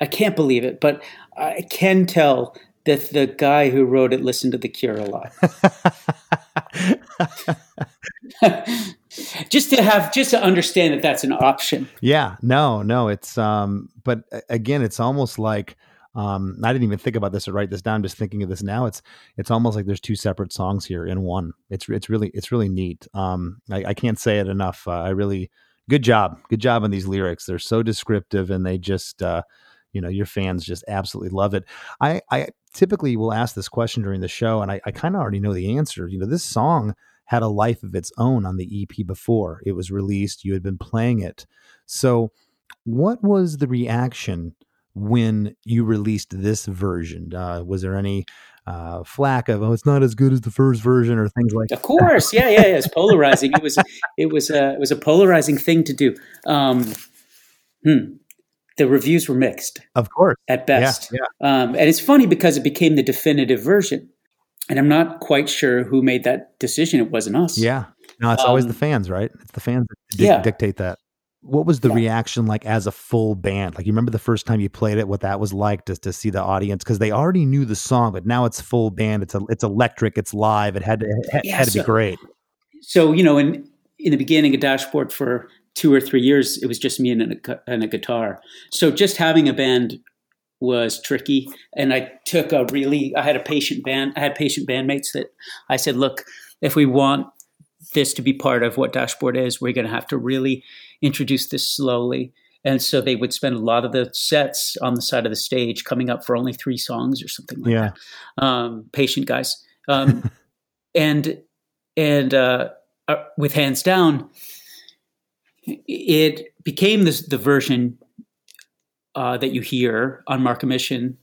I can't believe it, but I can tell that the guy who wrote it listened to The Cure a lot. just to have, just to understand that that's an option. yeah, no, no, it's, um, but again, it's almost like, um, I didn't even think about this or write this down. Just thinking of this now, it's it's almost like there's two separate songs here in one. It's it's really it's really neat. Um, I, I can't say it enough. Uh, I really good job, good job on these lyrics. They're so descriptive, and they just uh, you know your fans just absolutely love it. I I typically will ask this question during the show, and I, I kind of already know the answer. You know, this song had a life of its own on the EP before it was released. You had been playing it, so what was the reaction? when you released this version? Uh, was there any uh, flack of oh, it's not as good as the first version or things like Of course, yeah, yeah, yeah. It's polarizing. It was, it was, a, it was a polarizing thing to do. Um, hmm. The reviews were mixed Of course, at best. Yeah, Um, and it's funny because it became the definitive version. And I'm not quite sure who made that decision. It wasn't us. yeah, No, it's always the Um, fans, right? It's the fans that dic- yeah. dictate that. What was the Yeah. reaction like as a full band? Like you remember the first time you played it, what that was like just to see the audience because they already knew the song, but now it's full band. It's a, it's electric. It's live. It had to it had, Yeah, had to be great. so you know in in the beginning a dashboard for two or three years it was just me and a, and a guitar so just having a band was tricky. And i took a really i had a patient band i had patient bandmates that i said look if we want this to be part of what dashboard is we're going to have to really introduce this slowly. And so they would spend a lot of the sets on the side of the stage coming up for only three songs or something like Yeah. that. Um, patient guys. Um, and and uh, uh, with hands down it became this the version uh, that you hear on mark mission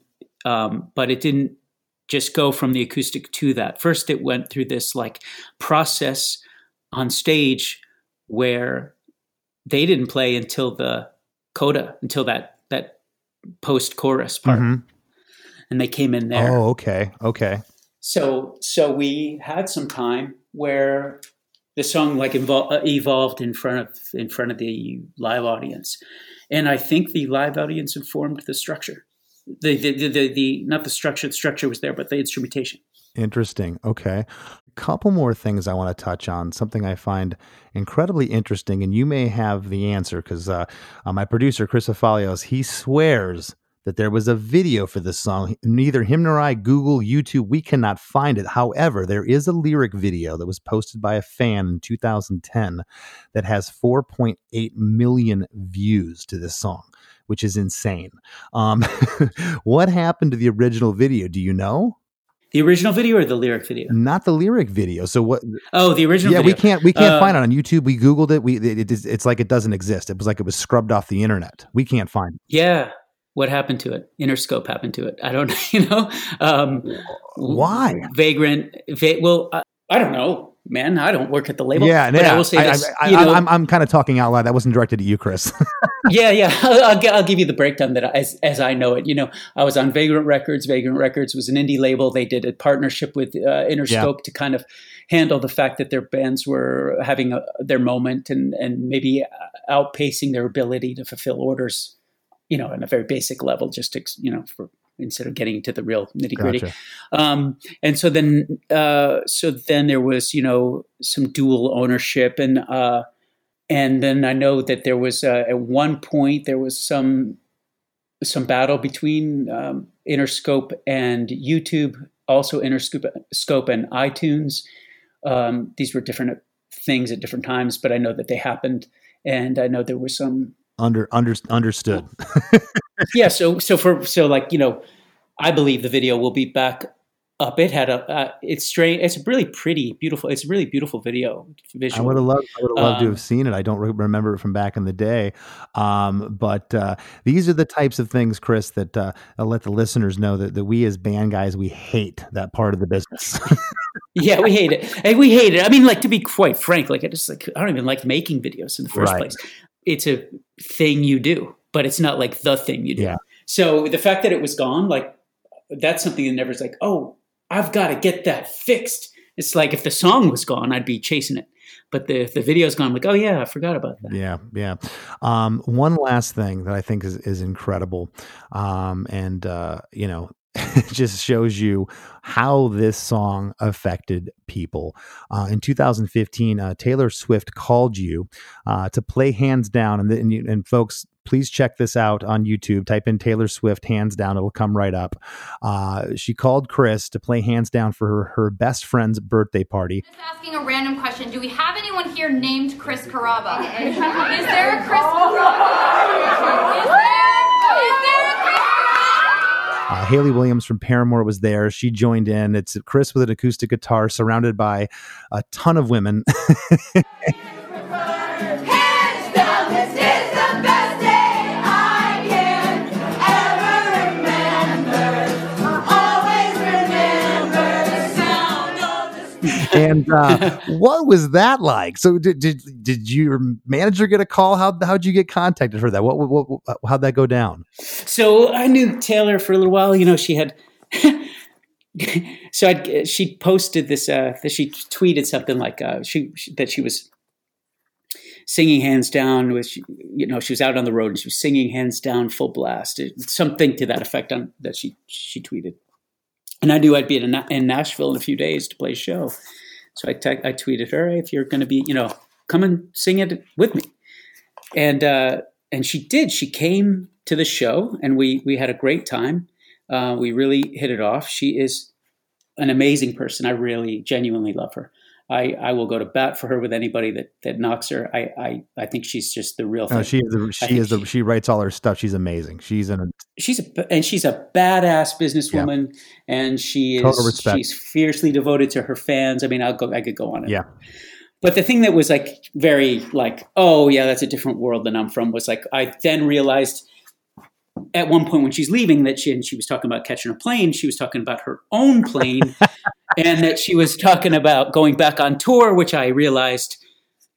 um, but it didn't just go from the acoustic to that first it went through this like process on stage where they didn't play until the coda until that that post chorus part Mhm. and they came in there Oh, okay. Okay. so so we had some time where the song like evol- uh, evolved in front of in front of the live audience and i think the live audience informed the structure the the, the, the, the not the structure the structure was there but the instrumentation Interesting. Okay. A couple more things I want to touch on. Something I find incredibly interesting, and you may have the answer because uh, uh, my producer, Chris Afalios, he swears that there was a video for this song. Neither him nor I Google, YouTube, we cannot find it. However, there is a lyric video that was posted by a fan in 2010 that has 4.8 million views to this song, which is insane. Um, what happened to the original video? Do you know? the original video or the lyric video not the lyric video. So what? oh the original Yeah, video we can't we can't Uh, find it on YouTube. We googled it. We it, it it's like it doesn't exist. It was like it was scrubbed off the internet. We can't find it. yeah what happened to it interscope happened to it i don't you know um Why? vagrant va- well I, I don't know man i don't work at the label yeah, but yeah. i will say this I, am I'm kind of talking out loud. That wasn't directed at you, Chris. yeah, yeah. I'll, I'll, I'll give you the breakdown that I, as as I know it. You know, I was on Vagrant Records. Vagrant Records was an indie label. They did a partnership with uh, Interscope to kind of handle the fact that their bands were having a, their moment and and maybe outpacing their ability to fulfill orders. You know, on a very basic level, just to, you know, for instead of getting to the real nitty gritty. Gotcha. Um, and so then, uh, so then there was, you know, some dual ownership, and uh, and then I know that there was uh, at one point there was some some battle between um, Interscope and YouTube, also Interscope Scope and iTunes. Um, these were different things at different times, but I know that they happened, and I know there was some Under under understood. yeah so so for so like you know i believe the video will be back up it had a uh, it's straight it's really pretty beautiful it's a really beautiful video I visual would have loved. I would have loved to Um, have seen it. I don't re- remember it from back in the day. Um, but uh, these are the types of things, Chris, that uh, I'll let the listeners know that, that we as band guys we hate that part of the business. yeah we hate it and we hate it i mean like to be quite frank like i just like i don't even like making videos in the first Right. place it's a thing you do but it's not like the thing you do Yeah. so the fact that it was gone like that's something that never's like oh i've got to get that fixed it's like if the song was gone i'd be chasing it but the if the video's gone I'm like oh yeah i forgot about that Yeah, yeah. Um, one last thing that I think is is incredible, um, and uh, you know, just shows you how this song affected people. Uh, in 2015, uh, Taylor Swift called you uh, to play "Hands Down," and, and, you, and folks. Please check this out on YouTube. Type in Taylor Swift hands down. It'll come right up. Uh, she called Chris to play hands down for her, her best friend's birthday party. Just asking a random question. Do we have anyone here named Chris Carrabba? Is there a Chris? Is there? Is there a Chris? Uh, Hayley Williams from Paramore was there. She joined in. It's Chris with an acoustic guitar, surrounded by a ton of women. and uh, what was that like? So, did, did did your manager get a call? How how'd you get contacted for that? What, what, what how'd that go down? So I knew Taylor for a little while. You know, she had so I'd, she posted this. Uh, she tweeted something like uh, she, she that she was singing hands down with you know she was out on the road and she was singing hands down full blast something to that effect on that she she tweeted and i knew i'd be in, in nashville in a few days to play a show so i, I tweeted her if you're going to be you know come and sing it with me. And uh, and she did. She came to the show and we we had a great time. Uh, we really hit it off. She is an amazing person. I really genuinely love her I, I will go to bat for her with anybody that, that knocks her. I, I, I think she's just the real thing. No, she is the, she is the, she writes all her stuff. She's amazing. She's an she's a and she's a badass businesswoman, yeah. and she is she's fiercely devoted to her fans. I mean, I'll go I could go on it. Yeah. But the thing that was like very like oh yeah that's a different world than I'm from was like I then realized at one point when she's leaving that she and she was talking about catching a plane she was talking about her own plane and that she was talking about going back on tour which i realized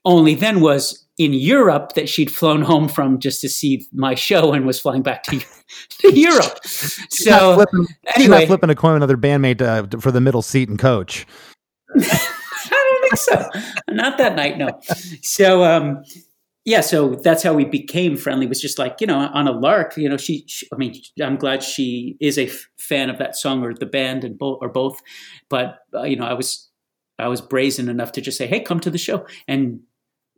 only then was in europe that she'd flown home from just to see my show and was flying back to, to europe so flipping, anyway flipping a coin with another bandmate uh, for the middle seat and coach I don't think so. Not that night, no. So, um, yeah, so that's how we became friendly. Was just like you know on a lark. You know, she. she I mean, I'm glad she is a f- fan of that song or the band and both or both. But uh, you know, I was I was brazen enough to just say, "Hey, come to the show," and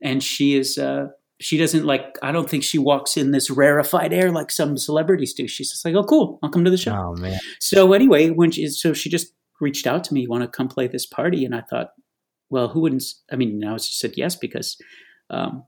and she is. Uh, she doesn't like. I don't think she walks in this rarefied air like some celebrities do. She's just like, "Oh, cool, I'll come to the show." Oh man. So anyway, when she so she just reached out to me, "Want to come play this party?" And I thought, well, who wouldn't? I mean, I was just said yes because. Um,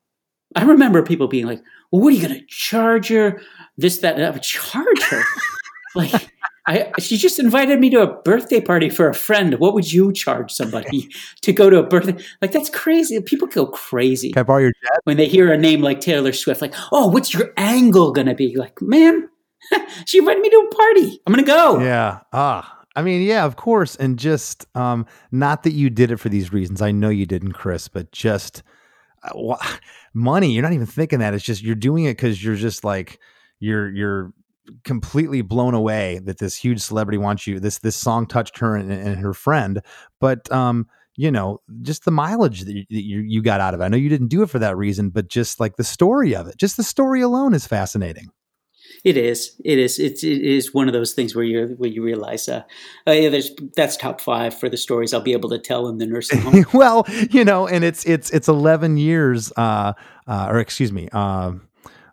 I remember people being like, "Well, what are you going to charge her? This, that, and I would charge her." like, I she just invited me to a birthday party for a friend. What would you charge somebody to go to a birthday? Like, that's crazy. People go crazy. Can I borrow your jet? when they hear a name like Taylor Swift? Like, oh, what's your angle going to be? Like, man, she invited me to a party. I'm going to go. Yeah. Ah. I mean, yeah, of course, and just um, not that you did it for these reasons. I know you didn't, Chris, but just money. You're not even thinking that. It's just you're doing it because you're just like you're you're completely blown away that this huge celebrity wants you. This this song touched her and, and her friend, but um, you know, just the mileage that you, you, you got out of it. I know you didn't do it for that reason, but just like the story of it, just the story alone is fascinating. It is. It is. It's, it is one of those things where you where you realize, uh, uh, yeah, there's that's top five for the stories I'll be able to tell in the nursing home. well, you know, and it's it's it's eleven years, uh, uh, or excuse me, uh,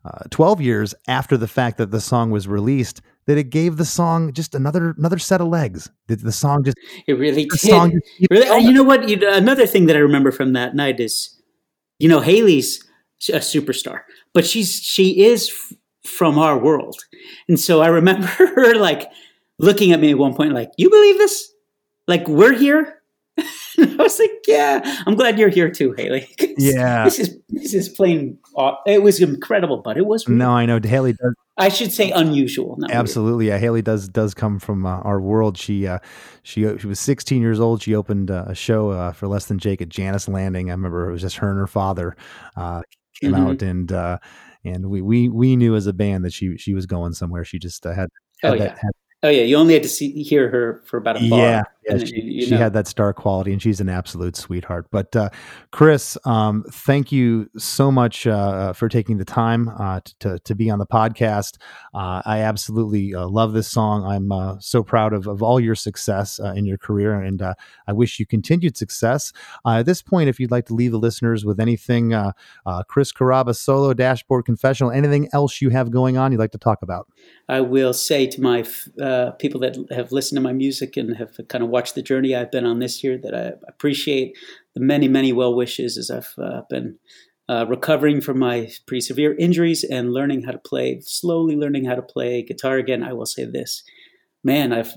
uh, twelve years after the fact that the song was released. That it gave the song just another another set of legs. That the song just it really did. Song just, really, oh, you know what? You, another thing that I remember from that night is, you know, Hayley's a superstar, but she's she is from our world. And so I remember her like looking at me at one point, like, you believe this? Like, we're here? I was like, yeah, I'm glad you're here too, Hayley. yeah. This is, this is plain, it was incredible, but it was. Weird. No, I know Hayley does. I should say unusual. Absolutely. Yeah. Hayley does, does come from uh, our world. She, uh, she, she was 16 years old. She opened uh, a show uh, for less than Jake at Jannus Landing. I remember it was just her and her father uh, came mm-hmm. out and, uh, and we we we knew as a band that she she was going somewhere. She just uh, had, had oh that, yeah. Had, oh yeah, you only had to see hear her for about a bar. Yeah, yeah she, you, you she had that star quality, and she's an absolute sweetheart. But uh, Chris, um, thank you so much uh, for taking the time uh, to to be on the podcast. Uh, I absolutely uh, love this song. I'm uh, so proud of of all your success in your career, and I wish you continued success. at this point, if you'd like to leave the listeners with anything, Chris Carrabba solo dashboard confessional, anything else you have going on, you'd like to talk about. I will say to my people that have listened to my music and have kind of watched the journey I've been on this year that I appreciate the many, many well wishes as I've uh, been uh, recovering from my pretty severe injuries and learning how to play, slowly learning how to play guitar again. I will say this, man, I've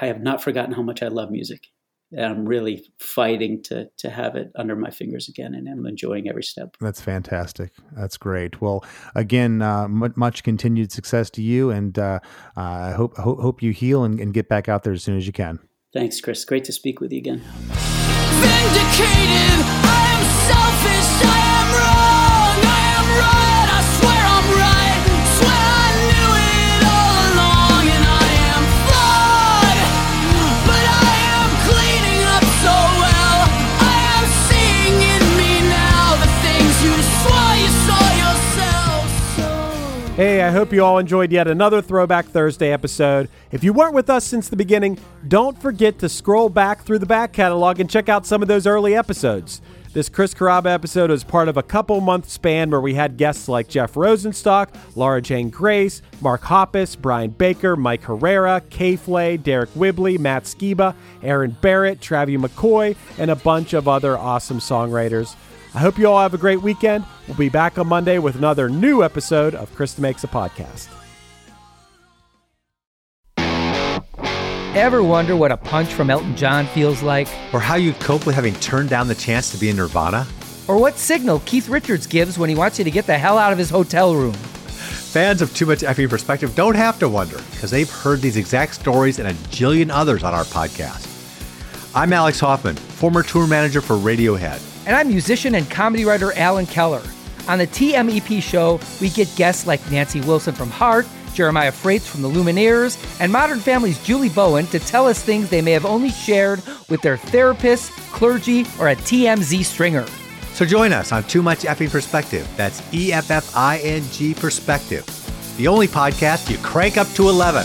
I have not forgotten how much I love music. And I'm really fighting to to have it under my fingers again, and I'm enjoying every step. That's fantastic. That's great. Well, again, uh, much continued success to you, and uh, I hope hope, hope you heal and, and get back out there as soon as you can. Thanks, Chris. Great to speak with you again. Vindicated, I am selfish, I am wrong, Hey, I hope you all enjoyed yet another Throwback Thursday episode. If you weren't with us since the beginning, don't forget to scroll back through the back catalog and check out some of those early episodes. This Chris Carrabba episode was part of a couple month span where we had guests like Jeff Rosenstock, Laura Jane Grace, Mark Hoppus, Brian Baker, Mike Herrera, Kay Flay, Deryck Whibley, Matt Skiba, Aaron Barrett, Travis McCoy, and a bunch of other awesome songwriters. I hope you all have a great weekend. We'll be back on Monday with another new episode of Chris DeMakes a Podcast. Ever wonder what a punch from Elton John feels like? Or how you'd cope with having turned down the chance to be in Nirvana? Or what signal Keith Richards gives when he wants you to get the hell out of his hotel room? Fans of Too Much Effing Perspective don't have to wonder because they've heard these exact stories and a jillion others on our podcast. I'm Alex Hoffman, former tour manager for Radiohead. And I'm musician and comedy writer Alan Keller. On the TMEP show, we get guests like Nancy Wilson from Heart, Jeremiah Fraites from the Lumineers, and Modern Family's Julie Bowen to tell us things they may have only shared with their therapist, clergy, or a TMZ stringer. So join us on Too Much Effing Perspective. That's E F F I N G Perspective. The only podcast you crank up to 11.